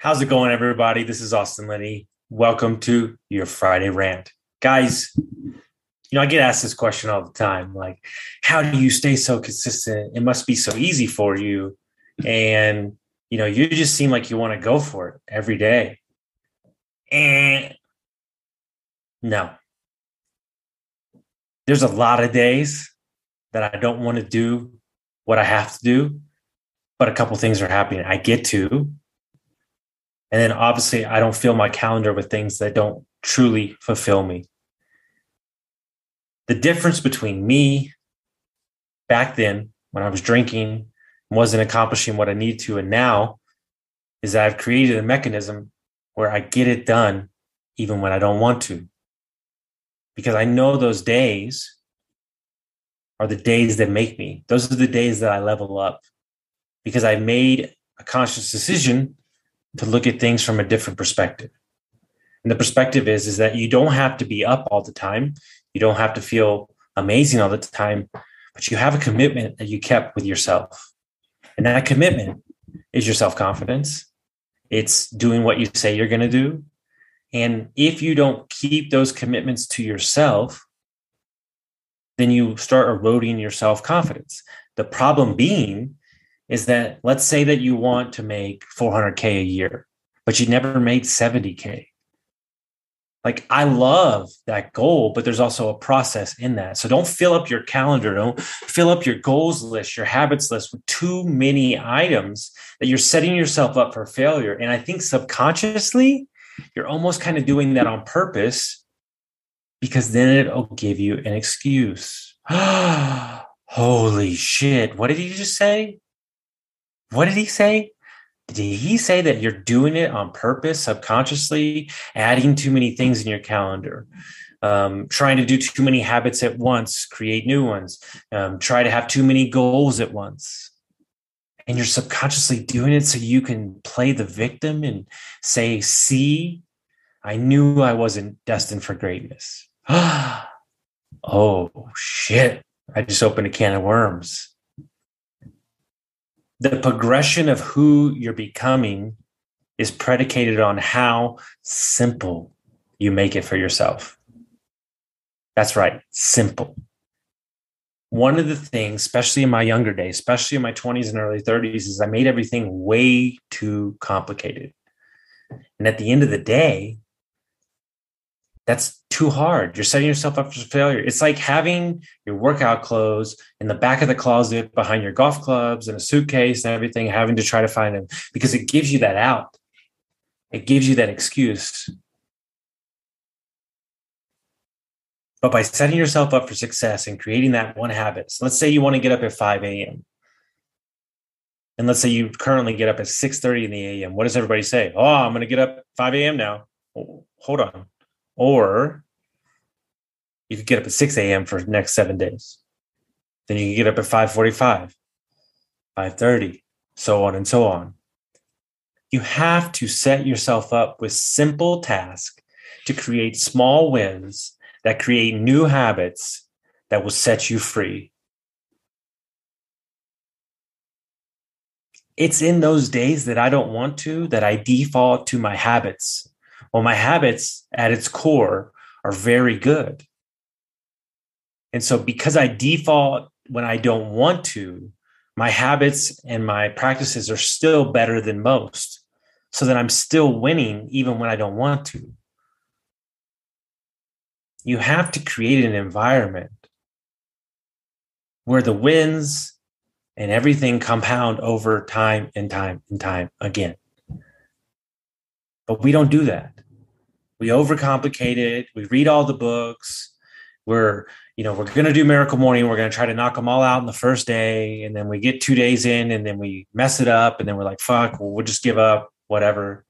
How's it going, everybody? This is Austin Linney. Welcome to your Friday rant. Guys, you know, I get asked this question all the time like, how do you stay so consistent? It must be so easy for you. And, you know, you just seem like you want to go for it every day. And no, there's a lot of days that I don't want to do what I have to do, but a couple things are happening. I get to, and then obviously, I don't fill my calendar with things that don't truly fulfill me. The difference between me back then, when I was drinking, wasn't accomplishing what I need to, and now is that I've created a mechanism where I get it done even when I don't want to. Because I know those days are the days that make me. Those are the days that I level up because I made a conscious decision to look at things from a different perspective. And the perspective is is that you don't have to be up all the time. You don't have to feel amazing all the time, but you have a commitment that you kept with yourself. And that commitment is your self-confidence. It's doing what you say you're going to do. And if you don't keep those commitments to yourself, then you start eroding your self-confidence. The problem being is that let's say that you want to make 400k a year but you never made 70k like i love that goal but there's also a process in that. So don't fill up your calendar. Don't fill up your goals list your habits list with too many items that you're setting yourself up for failure. And i think subconsciously you're almost kind of doing that on purpose because then it'll give you an excuse. Holy shit. What did you just say what did he say? Did he say that you're doing it on purpose, subconsciously, adding too many things in your calendar, um, trying to do too many habits at once, create new ones, um, try to have too many goals at once? And you're subconsciously doing it so you can play the victim and say, see, I knew I wasn't destined for greatness. oh, shit. I just opened a can of worms the progression of who you're becoming is predicated on how simple you make it for yourself. That's right, simple. One of the things, especially in my younger days, especially in my 20s and early 30s, is I made everything way too complicated. And at the end of the day, that's too hard. You're setting yourself up for failure. It's like having your workout clothes in the back of the closet behind your golf clubs and a suitcase and everything, having to try to find them because it gives you that out. It gives you that excuse. But by setting yourself up for success and creating that one habit, so let's say you want to get up at 5 a.m. And let's say you currently get up at 6:30 in the a.m. What does everybody say? Oh, I'm going to get up 5 a.m. now. hold on or you could get up at 6 a.m. for the next seven days. Then you can get up at 545, 530, so on and so on. You have to set yourself up with simple tasks to create small wins that create new habits that will set you free. It's in those days that I don't want to that I default to my habits well, my habits at its core are very good. And so, because I default when I don't want to, my habits and my practices are still better than most. So that I'm still winning even when I don't want to. You have to create an environment where the wins and everything compound over time and time and time again. But we don't do that. We overcomplicate it. We read all the books. We're, you know, we're going to do miracle morning. We're going to try to knock them all out in the first day. And then we get two days in and then we mess it up. And then we're like, fuck, well, just give up, whatever.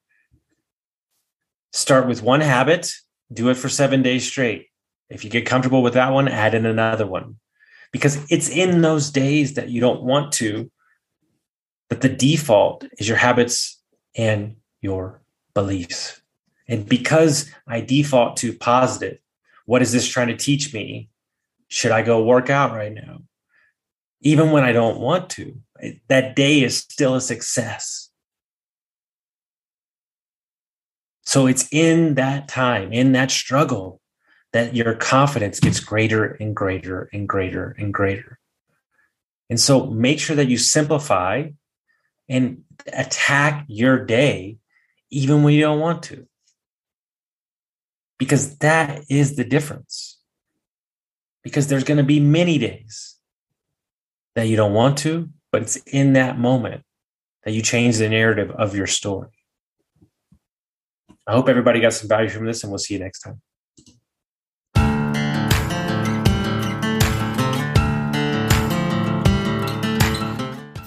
Start with one habit, do it for seven days straight. If you get comfortable with that one, add in another one. Because it's in those days that you don't want to, that the default is your habits and your beliefs. And because I default to positive, what is this trying to teach me? Should I go work out right now? Even when I don't want to, that day is still a success. So it's in that time, in that struggle, that your confidence gets greater and greater and greater and greater. And so make sure that you simplify and attack your day even when you don't want to. Because that is the difference. Because there's going to be many days that you don't want to, but it's in that moment that you change the narrative of your story. I hope everybody got some value from this, and we'll see you next time.